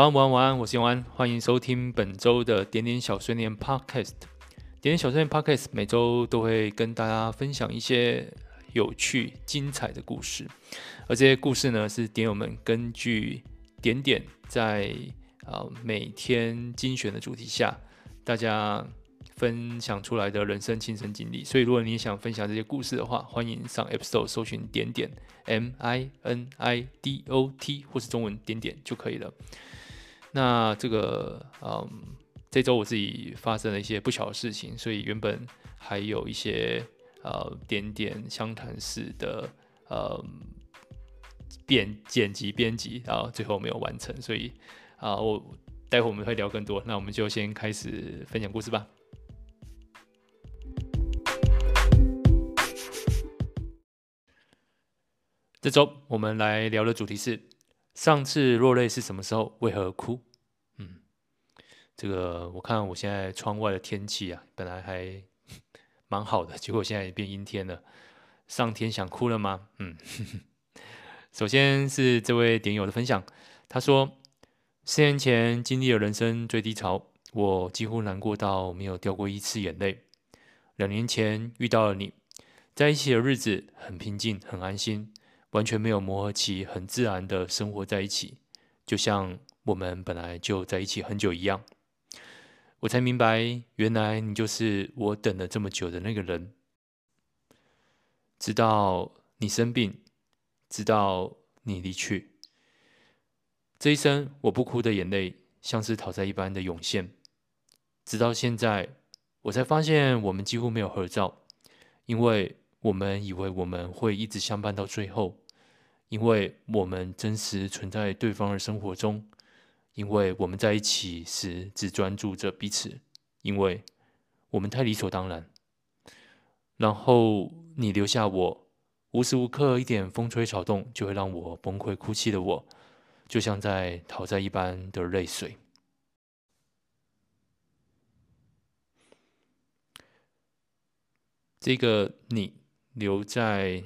早安，午安，晚安，我是永安，欢迎收听本周的点点小碎念 Podcast。点点小碎念 Podcast 每周都会跟大家分享一些有趣、精彩的故事，而这些故事呢，是点友们根据点点在啊、呃、每天精选的主题下，大家分享出来的人生亲身经历。所以，如果你想分享这些故事的话，欢迎上 App Store 搜寻点点 M I N I D O T 或是中文点点就可以了。那这个，嗯，这周我自己发生了一些不巧的事情，所以原本还有一些呃点点相谈室的呃编剪辑编辑，然后最后没有完成，所以啊，我待会我们会聊更多，那我们就先开始分享故事吧。这周我们来聊的主题是。上次落泪是什么时候？为何哭？嗯，这个我看我现在窗外的天气啊，本来还蛮好的，结果现在也变阴天了。上天想哭了吗？嗯，首先是这位点友的分享，他说，四年前经历了人生最低潮，我几乎难过到没有掉过一次眼泪。两年前遇到了你，在一起的日子很平静，很安心。完全没有磨合期，很自然的生活在一起，就像我们本来就在一起很久一样。我才明白，原来你就是我等了这么久的那个人。直到你生病，直到你离去，这一生我不哭的眼泪，像是讨债一般的涌现。直到现在，我才发现我们几乎没有合照，因为我们以为我们会一直相伴到最后。因为我们真实存在对方的生活中，因为我们在一起时只专注着彼此，因为我们太理所当然。然后你留下我，无时无刻一点风吹草动就会让我崩溃哭泣的我，就像在讨债一般的泪水。这个你留在。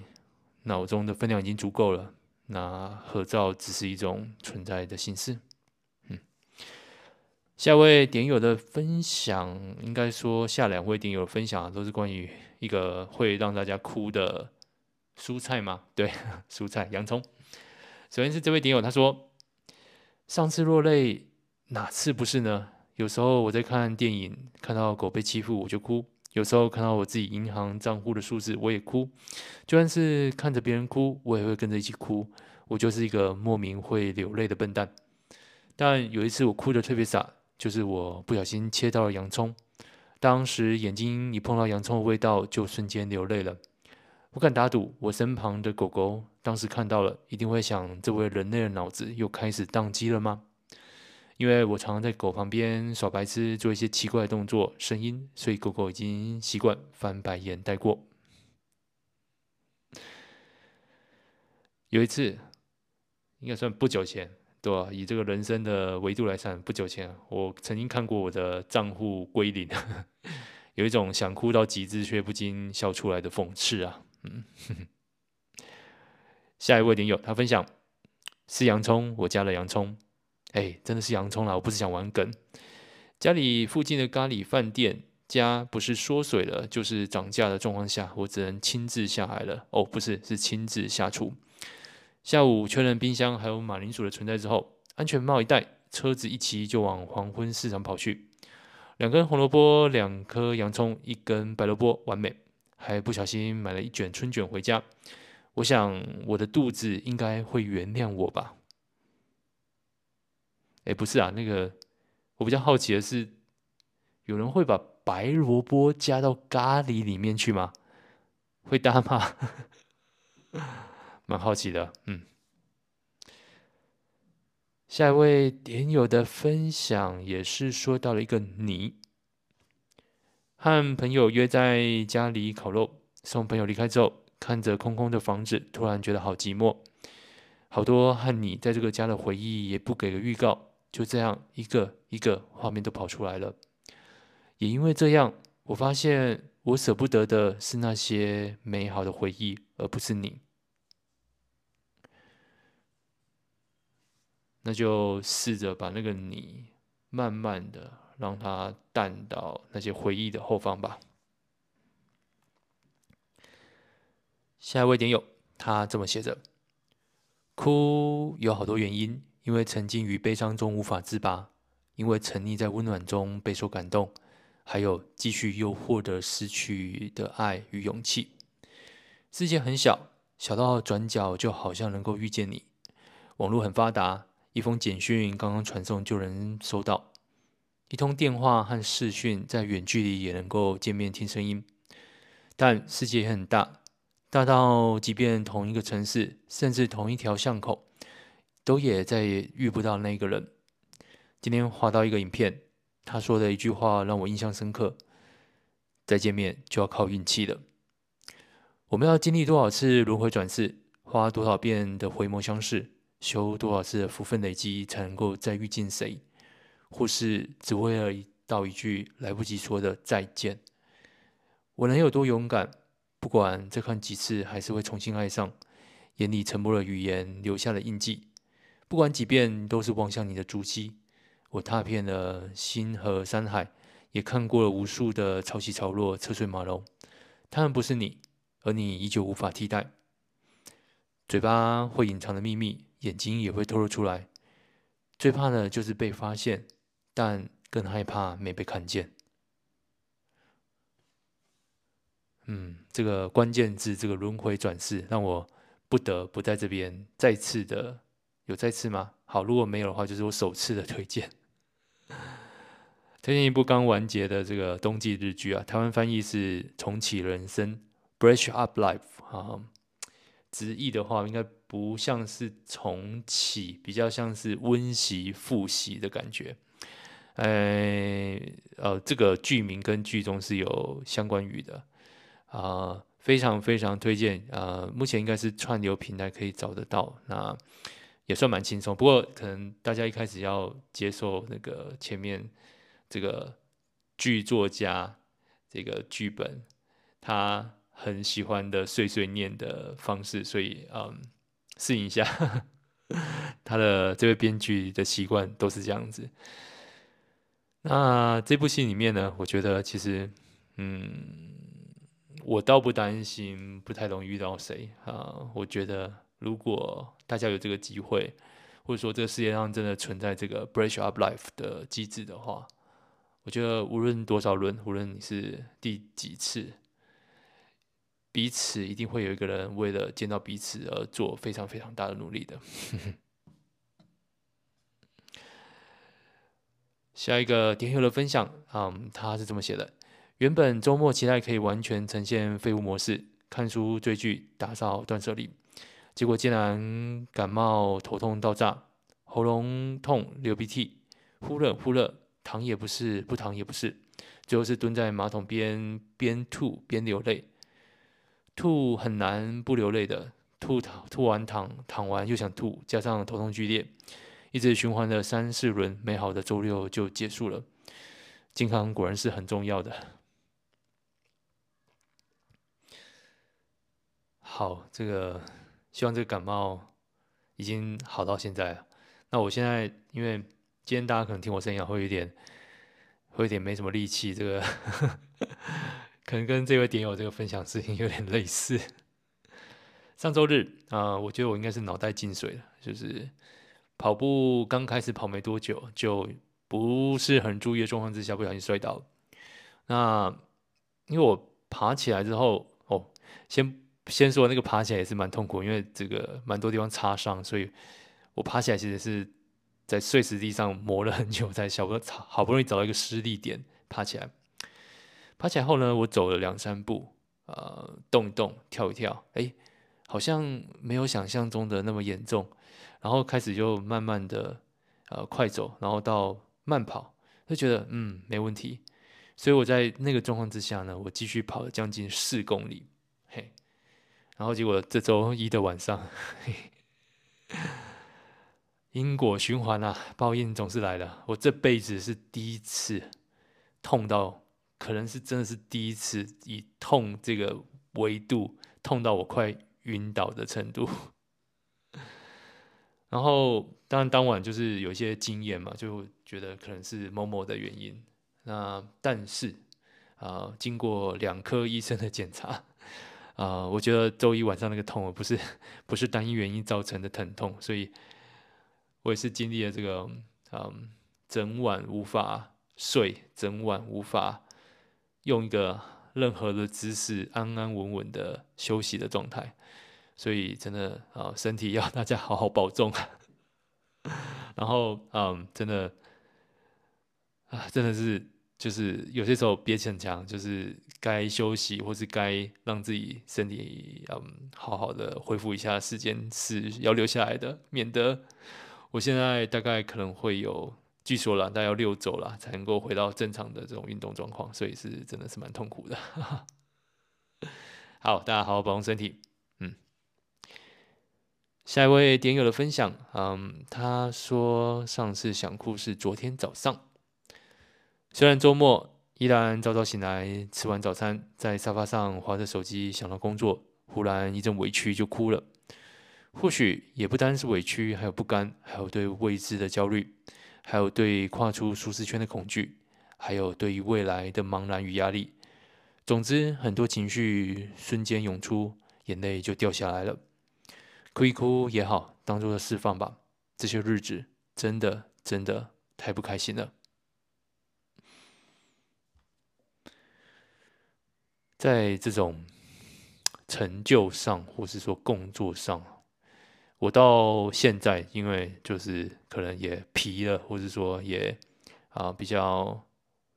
脑中的分量已经足够了，那合照只是一种存在的形式。嗯，下位点友的分享，应该说下两位点友分享都是关于一个会让大家哭的蔬菜吗？对，蔬菜洋葱。首先是这位点友，他说：“上次落泪，哪次不是呢？有时候我在看电影，看到狗被欺负，我就哭。”有时候看到我自己银行账户的数字，我也哭；就算是看着别人哭，我也会跟着一起哭。我就是一个莫名会流泪的笨蛋。但有一次我哭得特别傻，就是我不小心切到了洋葱，当时眼睛一碰到洋葱的味道，就瞬间流泪了。我敢打赌，我身旁的狗狗当时看到了，一定会想：这位人类的脑子又开始宕机了吗？因为我常常在狗旁边耍白痴，做一些奇怪的动作、声音，所以狗狗已经习惯翻白眼带过。有一次，应该算不久前，对吧？以这个人生的维度来算，不久前，我曾经看过我的账户归零，有一种想哭到极致却不禁笑出来的讽刺啊。嗯，下一位点友，他分享是洋葱，我加了洋葱。哎，真的是洋葱啦！我不是想玩梗。家里附近的咖喱饭店家不是缩水了，就是涨价的状况下，我只能亲自下海了。哦，不是，是亲自下厨。下午确认冰箱还有马铃薯的存在之后，安全帽一戴，车子一骑就往黄昏市场跑去。两根红萝卜，两颗洋葱，一根白萝卜，完美。还不小心买了一卷春卷回家。我想我的肚子应该会原谅我吧。哎，不是啊，那个我比较好奇的是，有人会把白萝卜加到咖喱里面去吗？会搭吗？蛮好奇的，嗯。下一位点友的分享也是说到了一个你，和朋友约在家里烤肉，送朋友离开之后，看着空空的房子，突然觉得好寂寞，好多和你在这个家的回忆也不给个预告。就这样，一个一个画面都跑出来了。也因为这样，我发现我舍不得的是那些美好的回忆，而不是你。那就试着把那个你慢慢的让它淡到那些回忆的后方吧。下一位点友，他这么写着：哭有好多原因，因为沉浸于悲伤中无法自拔，因为沉溺在温暖中备受感动，还有继续又获得失去的爱与勇气。世界很小，小到转角就好像能够遇见你。网络很发达，一封简讯刚刚传送就能收到，一通电话和视讯在远距离也能够见面听声音。但世界也很大。大到即便同一个城市，甚至同一条巷口，都也再也遇不到那个人。今天滑到一个影片，他说的一句话让我印象深刻：再见面就要靠运气了。我们要经历多少次轮回转世，花多少遍的回眸相视，修多少次的福分累积，才能够再遇见谁？或是只为了一道一句来不及说的再见？我能有多勇敢？不管再看几次，还是会重新爱上。眼里沉默的语言留下了印记。不管几遍，都是望向你的足迹。我踏遍了星河山海，也看过了无数的潮起潮落、车水马龙。他们不是你，而你依旧无法替代。嘴巴会隐藏的秘密，眼睛也会透露出来。最怕的就是被发现，但更害怕没被看见。嗯，这个关键字，这个轮回转世，让我不得不在这边再次的，有再次吗？好，如果没有的话，就是我首次的推荐，推荐一部刚完结的这个冬季日剧啊，台湾翻译是《重启人生》（Brush Up Life） 啊，直译的话应该不像是重启，比较像是温习复习的感觉。哎，呃，这个剧名跟剧中是有相关语的。啊、非常非常推荐啊、呃！目前应该是串流平台可以找得到，那也算蛮轻松。不过可能大家一开始要接受那个前面这个剧作家这个剧本，他很喜欢的碎碎念的方式，所以嗯，适应一下 他的这位编剧的习惯都是这样子。那这部戏里面呢，我觉得其实嗯。我倒不担心，不太容易遇到谁啊。我觉得，如果大家有这个机会，或者说这个世界上真的存在这个 Brush Up Life 的机制的话，我觉得无论多少轮，无论你是第几次，彼此一定会有一个人为了见到彼此而做非常非常大的努力的。下一个点友的分享，嗯，他是这么写的。原本周末期待可以完全呈现废物模式，看书、追剧、打扫、断舍离，结果竟然感冒、头痛到炸，喉咙痛、流鼻涕，忽冷忽热，躺也不是，不躺也不是，最后是蹲在马桶边边吐边流泪。吐很难不流泪的，吐吐完躺躺完又想吐，加上头痛剧烈，一直循环了三四轮，美好的周六就结束了。健康果然是很重要的。好，这个希望这个感冒已经好到现在了。那我现在因为今天大家可能听我声音会有点，会有点没什么力气，这个 可能跟这位点友这个分享事情有点类似。上周日啊、我觉得我应该是脑袋进水了，就是跑步刚开始跑没多久，就不是很注意的状况之下不小心摔倒。那因为我爬起来之后，哦，先。先说那个爬起来也是蛮痛苦，因为这个蛮多地方擦伤，所以我爬起来其实是在碎石地上磨了很久，才小不好不容易找到一个施力点爬起来。爬起来后呢，我走了两三步，呃，动一动，跳一跳，哎，好像没有想象中的那么严重。然后开始就慢慢的呃快走，然后到慢跑，就觉得嗯没问题。所以我在那个状况之下呢，我继续跑了将近四公里，然后结果这周一的晚上，因果循环啊，报应总是来了。我这辈子是第一次痛到，可能是真的是第一次以痛这个维度痛到我快晕倒的程度。然后当然当晚就是有一些经验嘛，就觉得可能是某某的原因。那但是啊、呃，经过两科医生的检查、呃，我觉得周一晚上那个痛不是不是单一原因造成的疼痛，所以我也是经历了这个嗯，整晚无法睡，整晚无法用一个任何的姿势安安稳稳的休息的状态。所以真的啊，身体要大家好好保重。然后嗯，真的啊，真的是就是有些时候别逞强，就是该休息或是该让自己身体嗯好好的恢复一下，时间是要留下来的，免得我现在大概可能会有，据说了，大概要六周了才能够回到正常的这种运动状况，所以是真的是蛮痛苦的。好，大家好好保重身体。嗯下一位点友的分享，嗯，他说上次想哭是昨天早上，虽然周末依然早早醒来，吃完早餐，在沙发上划着手机，想到工作，忽然一阵委屈就哭了。或许也不单是委屈，还有不甘，还有对未知的焦虑，还有对跨出舒适圈的恐惧，还有对于未来的茫然与压力。总之，很多情绪瞬间涌出，眼泪就掉下来了。哭一哭也好，当做释放吧。这些日子真的真的太不开心了。在这种成就上，或是说工作上，我到现在，因为就是可能也皮了，或者说也啊比较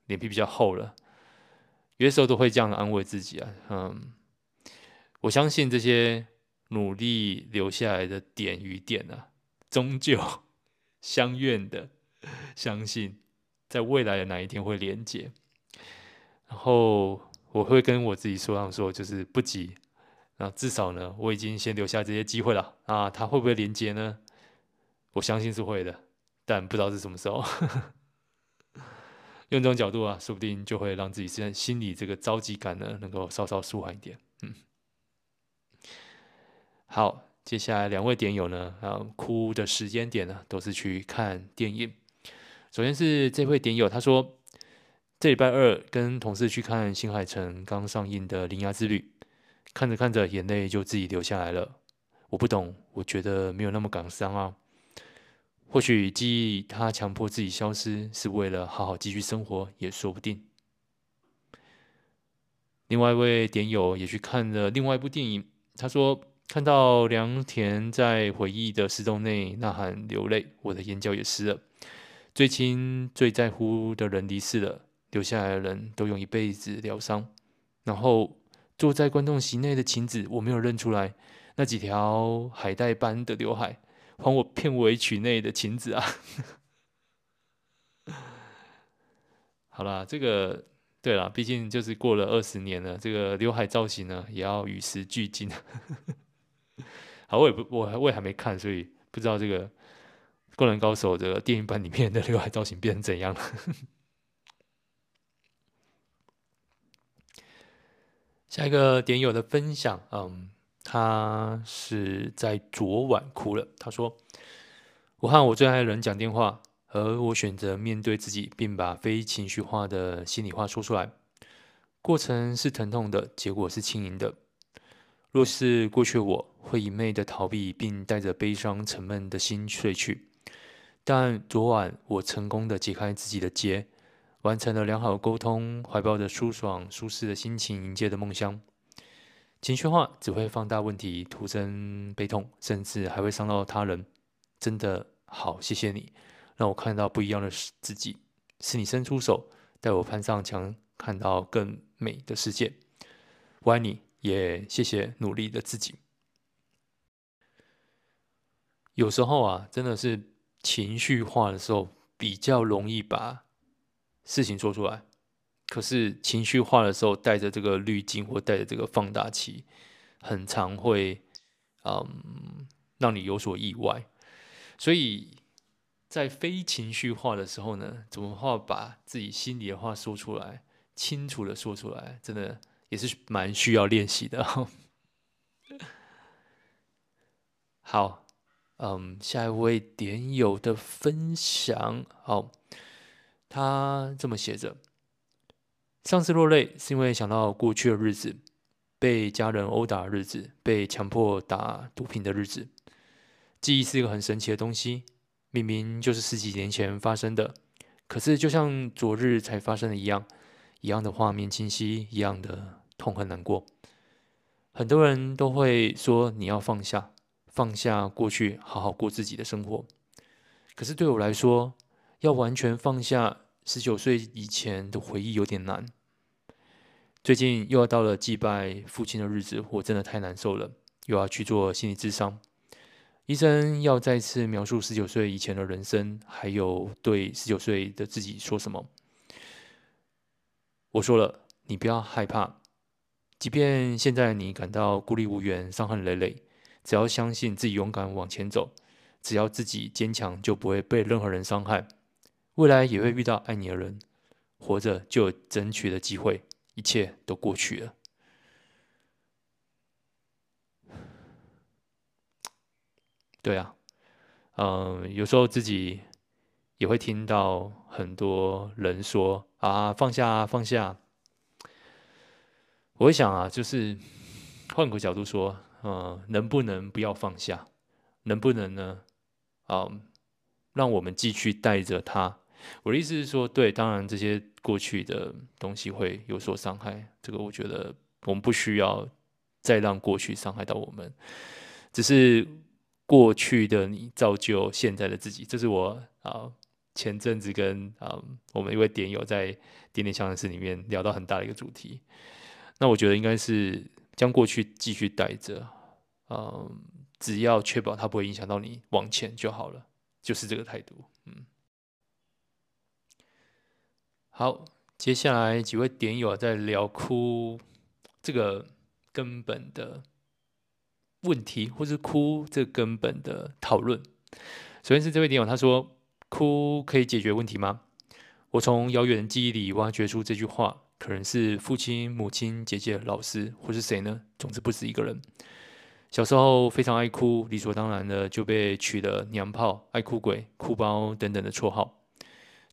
脸皮比较厚了，有些时候都会这样安慰自己啊。嗯，我相信这些。努力留下来的点与点啊，终究相愿的，相信在未来的哪一天会连接。然后我会跟我自己说上说，就是不急，啊，至少呢，我已经先留下这些机会了啊。它会不会连接呢？我相信是会的，但不知道是什么时候。用这种角度啊，说不定就会让自己现在心里这个着急感呢，能够稍稍舒缓一点。嗯。好，接下来两位点友呢，啊，哭的时间点呢，都是去看电影。首先是这位点友，他说这礼拜二跟同事去看新海诚刚上映的《铃芽之旅》，看着看着眼泪就自己流下来了。我不懂，我觉得没有那么感伤啊。或许记忆他强迫自己消失，是为了好好继续生活，也说不定。另外一位点友也去看了另外一部电影，他说。看到良田在回忆的石洞内呐喊流泪，我的眼角也湿了。最亲最在乎的人离世了，留下来的人都用一辈子疗伤。然后坐在观众席内的晴子，我没有认出来，那几条海带般的刘海，还我片尾曲内的晴子啊！好啦，这个对了，毕竟就是过了二十年了，这个刘海造型呢，也要与时俱进。好，我也不，我我也还没看，所以不知道这个《灌篮高手》这个电影版里面的刘海造型变成怎样了。下一个点友的分享，嗯，他是在昨晚哭了。他说：“我和我最爱的人讲电话，而我选择面对自己，并把非情绪化的心里话说出来。过程是疼痛的，结果是轻盈的。”若是过去，我会一昧的逃避，并带着悲伤沉闷的心睡去。但昨晚，我成功的解开自己的结，完成了良好沟通，怀抱着舒爽、舒适的心情迎接的梦乡。情绪化只会放大问题，徒增悲痛，甚至还会伤到他人。真的好，谢谢你，让我看到不一样的自己。是你伸出手，带我攀上墙，看到更美的世界。我爱你。也谢谢努力的自己。有时候啊，真的是情绪化的时候比较容易把事情说出来。可是情绪化的时候，带着这个滤镜或带着这个放大器，很常会嗯让你有所意外。所以在非情绪化的时候呢，怎么话把自己心里的话说出来，清楚的说出来，真的。也是蛮需要练习的。好，嗯，下一位点友的分享，好，他这么写着：上次落泪是因为想到过去的日子，被家人殴打的日子，被强迫打毒品的日子。记忆是一个很神奇的东西，明明就是十几年前发生的，可是就像昨日才发生的一样，一样的画面清晰，一样的痛恨难过。很多人都会说你要放下。放下过去，好好过自己的生活。可是对我来说，要完全放下十九岁以前的回忆有点难。最近又要到了祭拜父亲的日子，我真的太难受了。又要去做心理咨商，医生要再次描述十九岁以前的人生，还有对十九岁的自己说什么。我说了，你不要害怕，即便现在你感到孤立无援、伤痕累累。只要相信自己勇敢往前走，只要自己坚强，就不会被任何人伤害。未来也会遇到爱你的人，活着就有争取的机会。一切都过去了。对啊，嗯，有时候自己也会听到很多人说啊，放下，放下。我会想啊，就是换个角度说。嗯，能不能不要放下？能不能呢？啊，让我们继续带着他。我的意思是说，对，当然这些过去的东西会有所伤害。这个我觉得我们不需要再让过去伤害到我们。只是过去的你造就现在的自己，这是我啊前阵子跟啊我们一位点友在点点相谈室里面聊到很大的一个主题。那我觉得应该是将过去继续带着。嗯，只要确保它不会影响到你往前就好了，就是这个态度。嗯，好，接下来几位点友在聊哭这个根本的问题，或是哭这根本的讨论。首先是这位点友，他说：“哭可以解决问题吗？”我从遥远的记忆里挖掘出这句话，可能是父亲、母亲、姐姐、老师，或是谁呢？总之不止一个人。小时候非常爱哭，理所当然的就被取了“娘炮”、“爱哭鬼”、“哭包”等等的绰号，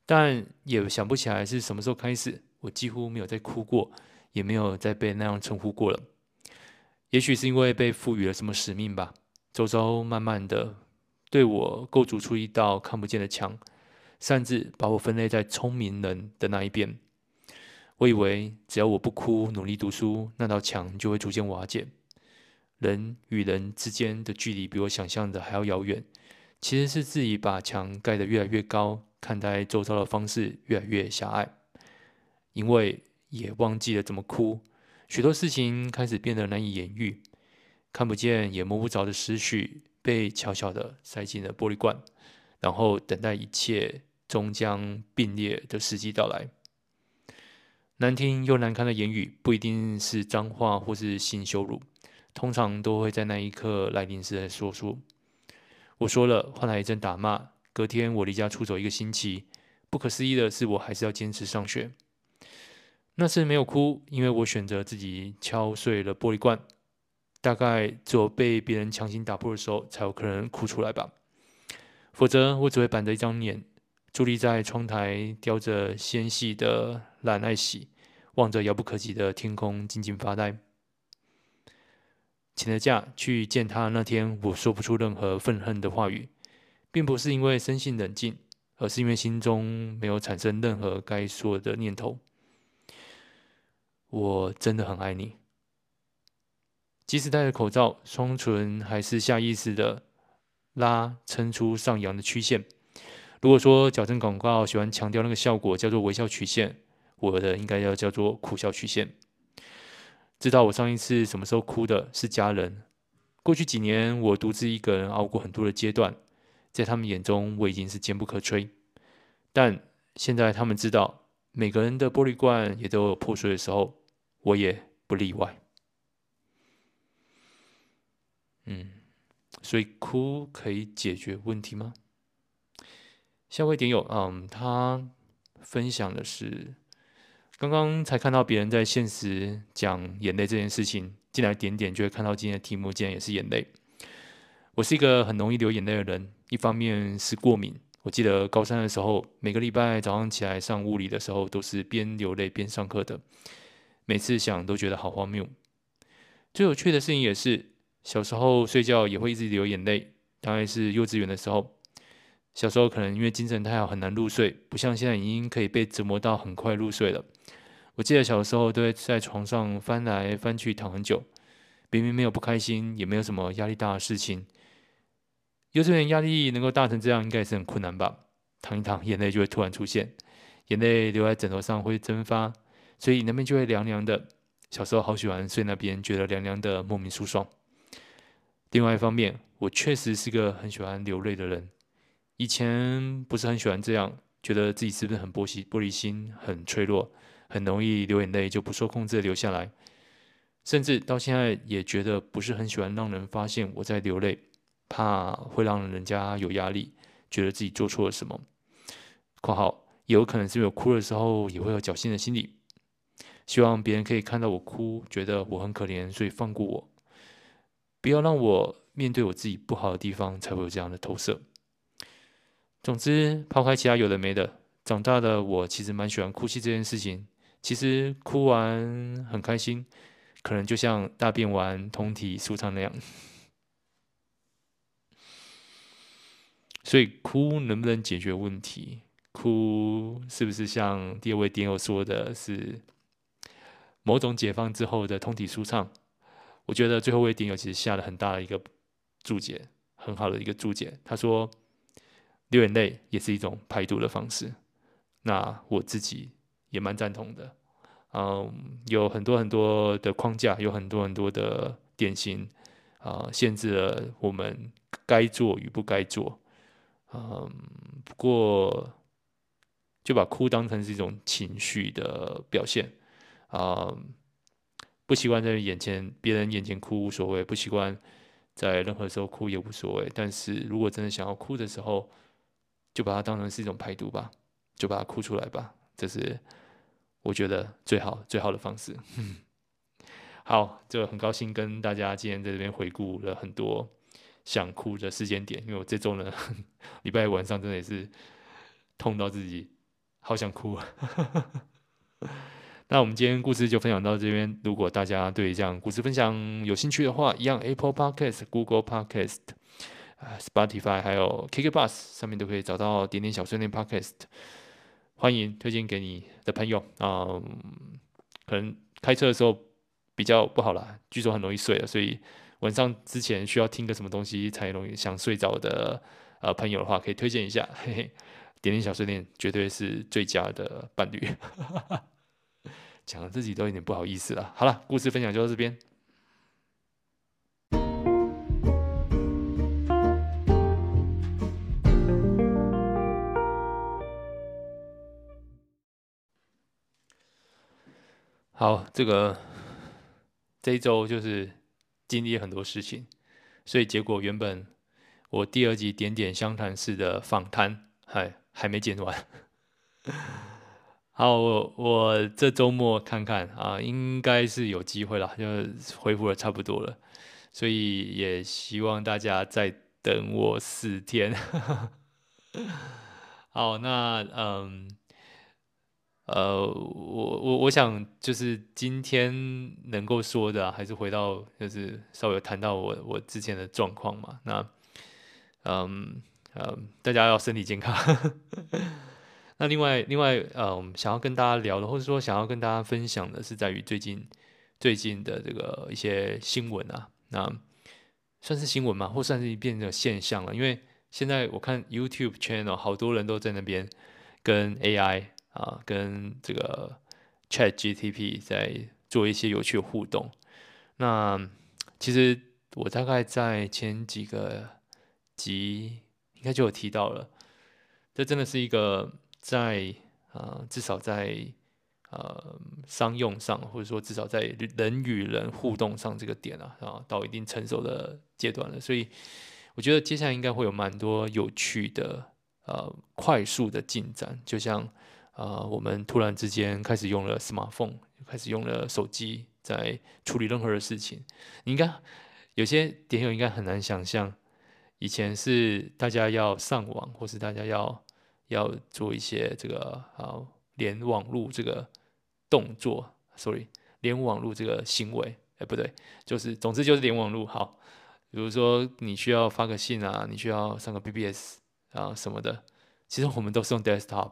但也想不起来是什么时候开始，我几乎没有再哭过，也没有再被那样称呼过了。也许是因为被赋予了什么使命吧，周遭慢慢的对我构筑出一道看不见的墙，擅自把我分类在聪明人的那一边。我以为只要我不哭，努力读书，那道墙就会逐渐瓦解。人与人之间的距离比我想象的还要遥远，其实是自己把墙盖得越来越高，看待周遭的方式越来越狭隘，因为也忘记了怎么哭，许多事情开始变得难以言喻，看不见也摸不着的思绪被悄悄地塞进了玻璃罐，然后等待一切终将并列的时机到来。难听又难堪的言语不一定是脏话或是性羞辱。通常都会在那一刻来临时说出。我说了，换来一阵打骂。隔天我离家出走一个星期。不可思议的是，我还是要坚持上学。那次没有哭，因为我选择自己敲碎了玻璃罐。大概只有被别人强行打破的时候，才有可能哭出来吧。否则，我只会板着一张脸，伫立在窗台，叼着纤细的蓝艾玺，望着遥不可及的天空，静静发呆。请了假去见他那天，我说不出任何愤恨的话语，并不是因为生性冷静，而是因为心中没有产生任何该说的念头。我真的很爱你，即使戴着口罩，双唇还是下意识的拉撑出上扬的曲线。如果说矫正广告喜欢强调那个效果叫做微笑曲线，我的应该要叫做苦笑曲线。知道我上一次什么时候哭的是家人。过去几年，我独自一个人熬过很多的阶段，在他们眼中，我已经是坚不可摧。但现在他们知道，每个人的玻璃罐也都有破碎的时候，我也不例外。嗯，所以哭可以解决问题吗？下位点友，嗯，他分享的是。刚刚才看到别人在现实讲眼泪这件事情，进来点点就会看到今天的题目，竟然也是眼泪。我是一个很容易流眼泪的人，一方面是过敏。我记得高三的时候，每个礼拜早上起来上物理的时候，都是边流泪边上课的。每次想都觉得好荒谬。最有趣的事情也是，小时候睡觉也会一直流眼泪，大概是幼稚园的时候。小时候可能因为精神太好很难入睡，不像现在已经可以被折磨到很快入睡了。我记得小时候都会在床上翻来翻去躺很久，明明没有不开心，也没有什么压力大的事情。幼稚园压力能够大成这样，应该也是很困难吧？躺一躺，眼泪就会突然出现，眼泪流在枕头上会蒸发，所以那边就会凉凉的。小时候好喜欢睡那边，觉得凉凉的，莫名舒爽。另外一方面，我确实是个很喜欢流泪的人。以前不是很喜欢这样，觉得自己是不是很玻璃玻璃心，很脆弱，很容易流眼泪，就不受控制的流下来。甚至到现在也觉得不是很喜欢让人发现我在流泪。怕会让人家有压力，觉得自己做错了什么。括号也有可能是我哭的时候也会有侥幸的心理，希望别人可以看到我哭，觉得我很可怜，所以放过我，不要让我面对我自己不好的地方，才会有这样的投射。总之，抛开其他有的没的，长大的我其实蛮喜欢哭泣这件事情。其实哭完很开心，可能就像大便完通体舒畅那样。所以哭能不能解决问题？哭是不是像第二位点友说的是某种解放之后的通体舒畅？我觉得最后一位点友其实下了很大的一个注解，很好的一个注解。他说流眼泪也是一种排毒的方式。那我自己也蛮赞同的。嗯，有很多很多的框架，有很多很多的典型啊，限制了我们该做与不该做。嗯，不过就把哭当成是一种情绪的表现啊，嗯，不习惯在眼前别人眼前哭无所谓，不习惯在任何时候哭也无所谓。但是如果真的想要哭的时候，就把它当成是一种排毒吧，就把它哭出来吧，这是我觉得最好最好的方式。好，就很高兴跟大家今天在这边回顾了很多。想哭的时间点，因为我这周呢，礼拜晚上真的也是痛到自己，好想哭啊。那我们今天故事就分享到这边。如果大家对这样故事分享有兴趣的话，一样 Apple Podcast、Google Podcast、Spotify 还有 KKBOX 上面都可以找到点点小碎念 Podcast。欢迎推荐给你的朋友啊、嗯。可能开车的时候比较不好啦，据说很容易睡了，所以。晚上之前需要听个什么东西才容易想睡着的呃朋友的话，可以推荐一下，嘿嘿，点点小碎念绝对是最佳的伴侣。讲的自己都有点不好意思了。好了，故事分享就到这边。好，这个这一周就是。经历很多事情，所以结果原本我第二集点点相谈式的访谈还还没剪完。好，我我这周末看看啊，应该是有机会了，就恢复的差不多了，所以也希望大家再等我四天。好，那嗯。呃，我我我想就是今天能够说的，还是回到就是稍微谈到我我之前的状况嘛。那嗯呃，大家要身体健康。那另外另外呃，想要跟大家聊的，或者说想要跟大家分享的是，在于最近最近的这个一些新闻啊，那算是新闻嘛，或算是变成现象了。因为现在我看 YouTube channel 好多人都在那边跟 AI。啊，跟这个 Chat GTP 在做一些有趣的互动。那其实我大概在前几个集应该就有提到了，这真的是一个在啊，至少在呃商用上，或者说至少在人与人互动上这个点啊，啊，到一定成熟的阶段了。所以我觉得接下来应该会有蛮多有趣的呃快速的进展，就像。啊、呃，我们突然之间开始用了 smartphone，开始用了手机，在处理任何的事情。你应该有些点友应该很难想象，以前是大家要上网，或是大家要要做一些这个啊连网路这个动作，sorry，连网路这个行为，哎，不对，就是总之就是连网路。好，比如说你需要发个信啊，你需要上个 BBS 啊什么的，其实我们都是用 desktop，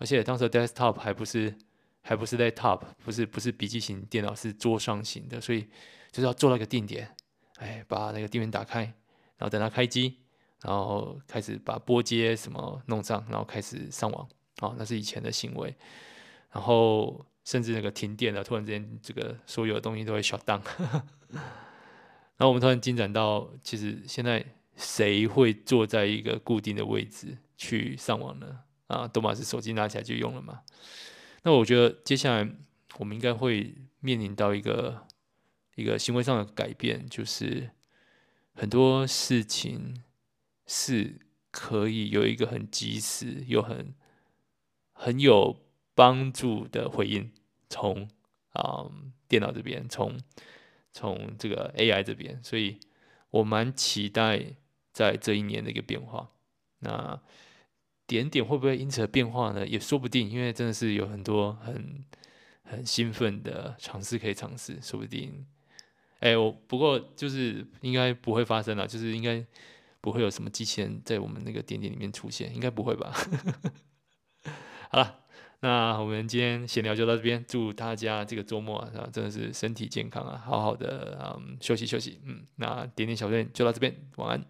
而且当时 desktop 还不是还不是 laptop，不是不是笔记型电脑，是桌上型的，所以就是要做那个定点，哎，把那个电源打开。然后等它开机，然后开始把拨接什么弄上，然后开始上网。哦，那是以前的行为。然后甚至那个停电了，突然之间这个所有的东西都会 shut down。然后我们突然进展到，其实现在谁会坐在一个固定的位置去上网呢？啊，都把是手机拿起来就用了嘛。那我觉得接下来我们应该会面临到一个一个行为上的改变，就是。很多事情是可以有一个很及时又很很有帮助的回应，从啊、电脑这边，从从这个 AI 这边，所以我蛮期待在这一年的一个变化。那点点会不会因此而变化呢？也说不定，因为真的是有很多很很兴奋的尝试可以尝试，说不定。哎，我不过就是应该不会发生了，就是应该不会有什么机器人在我们那个点点里面出现，应该不会吧？好了，那我们今天闲聊就到这边，祝大家这个周末啊，真的是身体健康啊，好好的嗯休息休息，嗯，那点点小队就到这边，晚安。